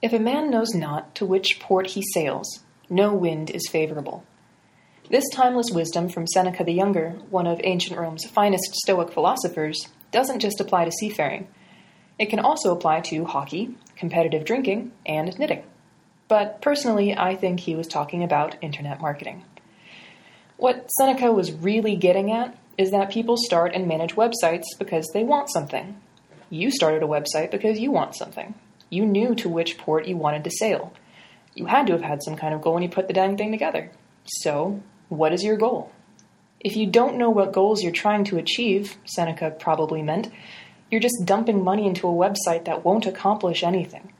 If a man knows not to which port he sails, no wind is favorable. This timeless wisdom from Seneca the Younger, one of ancient Rome's finest Stoic philosophers, doesn't just apply to seafaring. It can also apply to hockey, competitive drinking, and knitting. But personally, I think he was talking about internet marketing. What Seneca was really getting at is that people start and manage websites because they want something. You started a website because you want something. You knew to which port you wanted to sail. You had to have had some kind of goal when you put the dang thing together. So, what is your goal? If you don't know what goals you're trying to achieve, Seneca probably meant, you're just dumping money into a website that won't accomplish anything.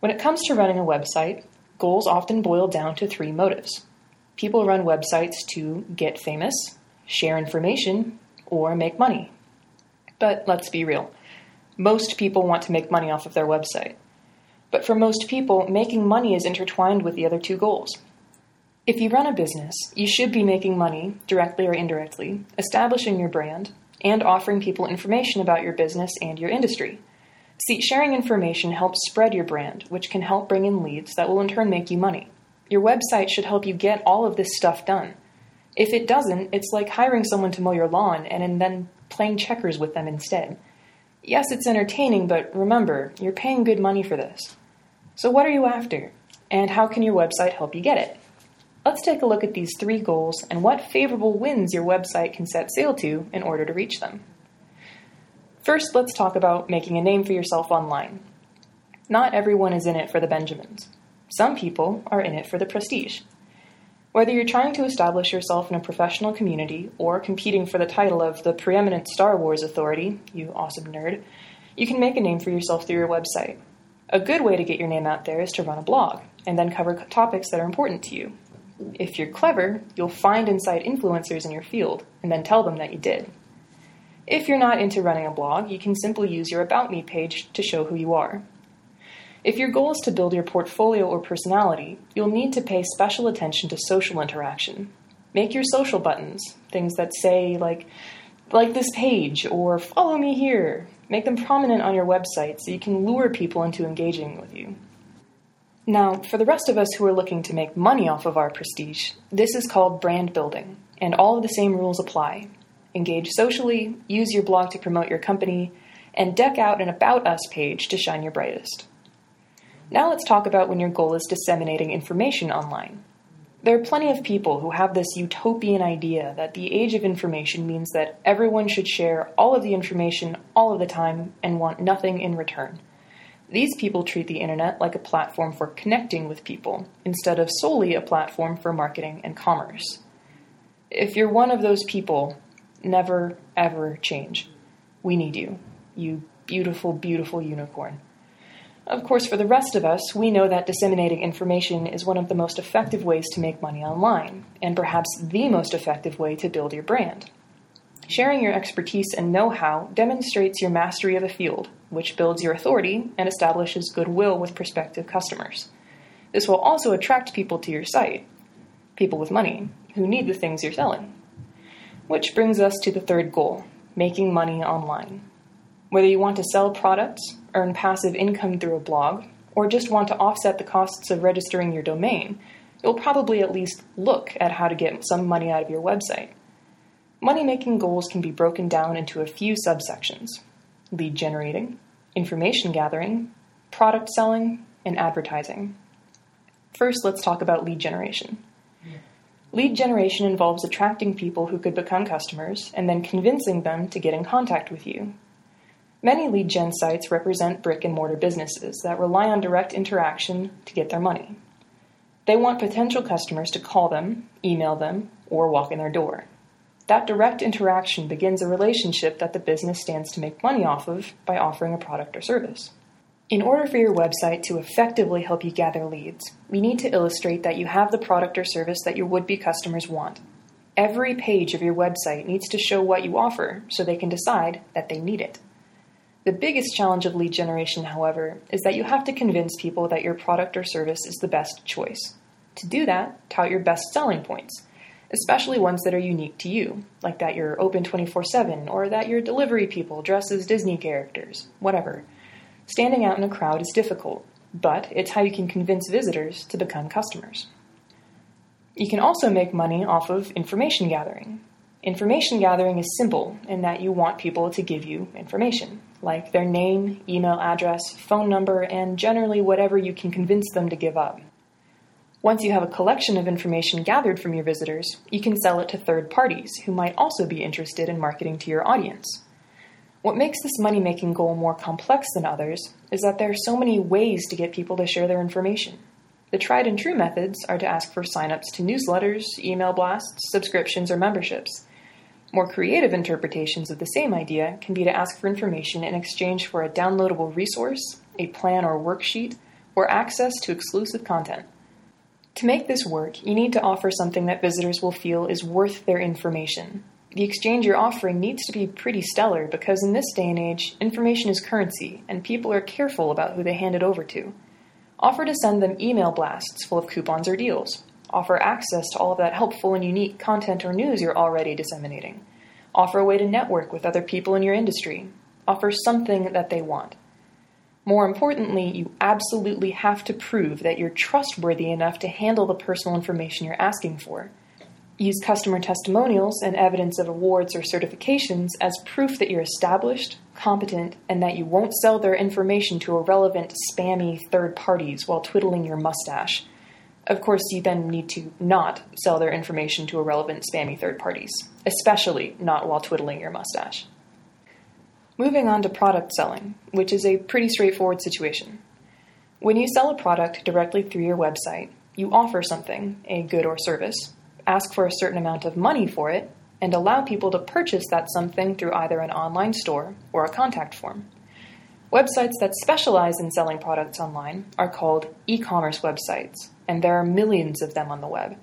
When it comes to running a website, goals often boil down to three motives. People run websites to get famous, share information, or make money. But let's be real. Most people want to make money off of their website. But for most people, making money is intertwined with the other two goals. If you run a business, you should be making money, directly or indirectly, establishing your brand, and offering people information about your business and your industry. See, sharing information helps spread your brand, which can help bring in leads that will in turn make you money. Your website should help you get all of this stuff done. If it doesn't, it's like hiring someone to mow your lawn and then playing checkers with them instead. Yes, it's entertaining, but remember, you're paying good money for this. So, what are you after? And how can your website help you get it? Let's take a look at these three goals and what favorable winds your website can set sail to in order to reach them. First, let's talk about making a name for yourself online. Not everyone is in it for the Benjamins. Some people are in it for the prestige. Whether you're trying to establish yourself in a professional community or competing for the title of the preeminent Star Wars authority, you awesome nerd, you can make a name for yourself through your website. A good way to get your name out there is to run a blog and then cover topics that are important to you, if you're clever, you'll find inside influencers in your field and then tell them that you did. If you're not into running a blog, you can simply use your About Me page to show who you are. If your goal is to build your portfolio or personality, you'll need to pay special attention to social interaction. Make your social buttons, things that say, like, like this page or follow me here. Make them prominent on your website so you can lure people into engaging with you. Now, for the rest of us who are looking to make money off of our prestige, this is called brand building, and all of the same rules apply. Engage socially, use your blog to promote your company, and deck out an About Us page to shine your brightest. Now let's talk about when your goal is disseminating information online. There are plenty of people who have this utopian idea that the age of information means that everyone should share all of the information all of the time and want nothing in return. These people treat the internet like a platform for connecting with people instead of solely a platform for marketing and commerce. If you're one of those people, never ever change. We need you, you beautiful, beautiful unicorn. Of course, for the rest of us, we know that disseminating information is one of the most effective ways to make money online, and perhaps the most effective way to build your brand. Sharing your expertise and know how demonstrates your mastery of a field, which builds your authority and establishes goodwill with prospective customers. This will also attract people to your site, people with money, who need the things you're selling. Which brings us to the third goal making money online. Whether you want to sell products, earn passive income through a blog, or just want to offset the costs of registering your domain, you'll probably at least look at how to get some money out of your website. Money making goals can be broken down into a few subsections lead generating, information gathering, product selling, and advertising. First, let's talk about lead generation. Lead generation involves attracting people who could become customers and then convincing them to get in contact with you. Many lead gen sites represent brick and mortar businesses that rely on direct interaction to get their money. They want potential customers to call them, email them, or walk in their door. That direct interaction begins a relationship that the business stands to make money off of by offering a product or service. In order for your website to effectively help you gather leads, we need to illustrate that you have the product or service that your would be customers want. Every page of your website needs to show what you offer so they can decide that they need it. The biggest challenge of lead generation, however, is that you have to convince people that your product or service is the best choice. To do that, tout your best selling points especially ones that are unique to you, like that you're open 24 7 or that your delivery people dress as Disney characters, whatever. Standing out in a crowd is difficult, but it's how you can convince visitors to become customers. You can also make money off of information gathering. Information gathering is simple in that you want people to give you information, like their name, email address, phone number, and generally whatever you can convince them to give up. Once you have a collection of information gathered from your visitors, you can sell it to third parties who might also be interested in marketing to your audience. What makes this money making goal more complex than others is that there are so many ways to get people to share their information. The tried and true methods are to ask for signups to newsletters, email blasts, subscriptions, or memberships. More creative interpretations of the same idea can be to ask for information in exchange for a downloadable resource, a plan or worksheet, or access to exclusive content. To make this work, you need to offer something that visitors will feel is worth their information. The exchange you're offering needs to be pretty stellar because in this day and age, information is currency and people are careful about who they hand it over to. Offer to send them email blasts full of coupons or deals. Offer access to all of that helpful and unique content or news you're already disseminating. Offer a way to network with other people in your industry. Offer something that they want. More importantly, you absolutely have to prove that you're trustworthy enough to handle the personal information you're asking for. Use customer testimonials and evidence of awards or certifications as proof that you're established, competent, and that you won't sell their information to irrelevant, spammy third parties while twiddling your mustache. Of course, you then need to not sell their information to irrelevant, spammy third parties, especially not while twiddling your mustache. Moving on to product selling, which is a pretty straightforward situation. When you sell a product directly through your website, you offer something, a good or service, ask for a certain amount of money for it, and allow people to purchase that something through either an online store or a contact form. Websites that specialize in selling products online are called e commerce websites, and there are millions of them on the web.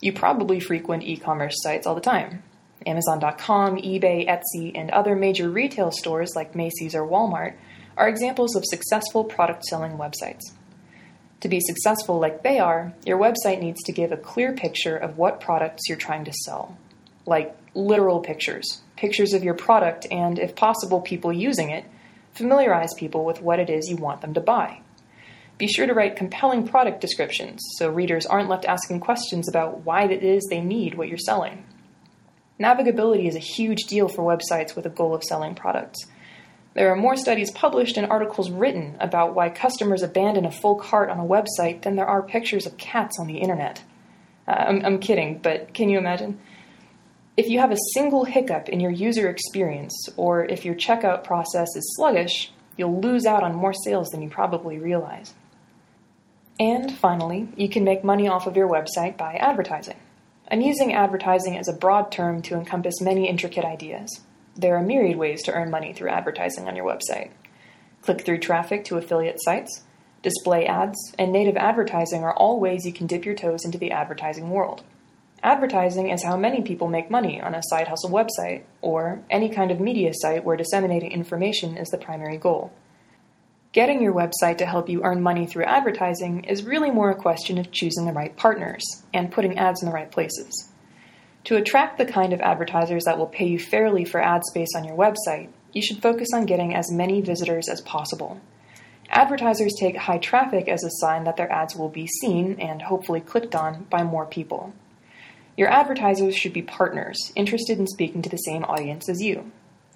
You probably frequent e commerce sites all the time. Amazon.com, eBay, Etsy, and other major retail stores like Macy's or Walmart are examples of successful product selling websites. To be successful like they are, your website needs to give a clear picture of what products you're trying to sell. Like literal pictures, pictures of your product, and if possible, people using it, familiarize people with what it is you want them to buy. Be sure to write compelling product descriptions so readers aren't left asking questions about why it is they need what you're selling. Navigability is a huge deal for websites with a goal of selling products. There are more studies published and articles written about why customers abandon a full cart on a website than there are pictures of cats on the internet. Uh, I'm, I'm kidding, but can you imagine? If you have a single hiccup in your user experience, or if your checkout process is sluggish, you'll lose out on more sales than you probably realize. And finally, you can make money off of your website by advertising. I'm using advertising as a broad term to encompass many intricate ideas. There are myriad ways to earn money through advertising on your website. Click through traffic to affiliate sites, display ads, and native advertising are all ways you can dip your toes into the advertising world. Advertising is how many people make money on a side hustle website, or any kind of media site where disseminating information is the primary goal. Getting your website to help you earn money through advertising is really more a question of choosing the right partners and putting ads in the right places. To attract the kind of advertisers that will pay you fairly for ad space on your website, you should focus on getting as many visitors as possible. Advertisers take high traffic as a sign that their ads will be seen and hopefully clicked on by more people. Your advertisers should be partners interested in speaking to the same audience as you.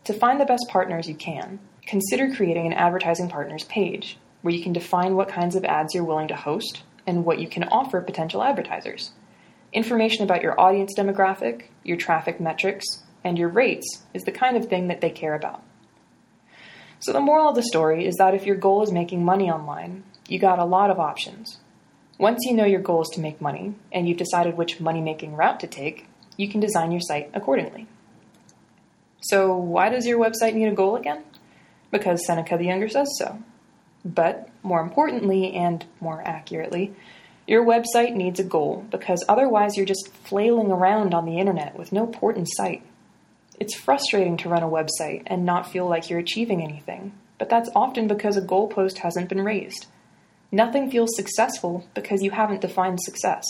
To find the best partners you can, consider creating an advertising partners page where you can define what kinds of ads you're willing to host and what you can offer potential advertisers. Information about your audience demographic, your traffic metrics, and your rates is the kind of thing that they care about. So, the moral of the story is that if your goal is making money online, you got a lot of options. Once you know your goal is to make money and you've decided which money making route to take, you can design your site accordingly. So, why does your website need a goal again? Because Seneca the Younger says so. But more importantly and more accurately, your website needs a goal because otherwise you're just flailing around on the internet with no port in sight. It's frustrating to run a website and not feel like you're achieving anything, but that's often because a goalpost hasn't been raised. Nothing feels successful because you haven't defined success.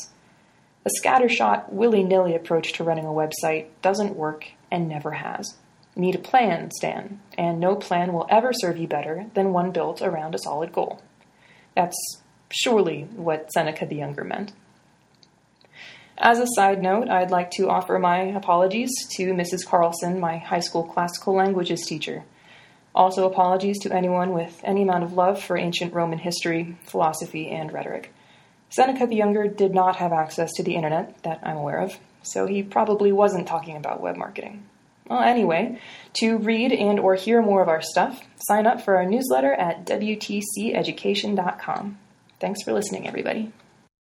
A scattershot, willy nilly approach to running a website doesn't work and never has need a plan, Stan, and no plan will ever serve you better than one built around a solid goal. That's surely what Seneca the Younger meant. As a side note, I'd like to offer my apologies to Mrs. Carlson, my high school classical languages teacher. Also, apologies to anyone with any amount of love for ancient Roman history, philosophy, and rhetoric. Seneca the Younger did not have access to the internet that I'm aware of, so he probably wasn't talking about web marketing. Well, anyway, to read and or hear more of our stuff, sign up for our newsletter at wtceducation.com. Thanks for listening, everybody.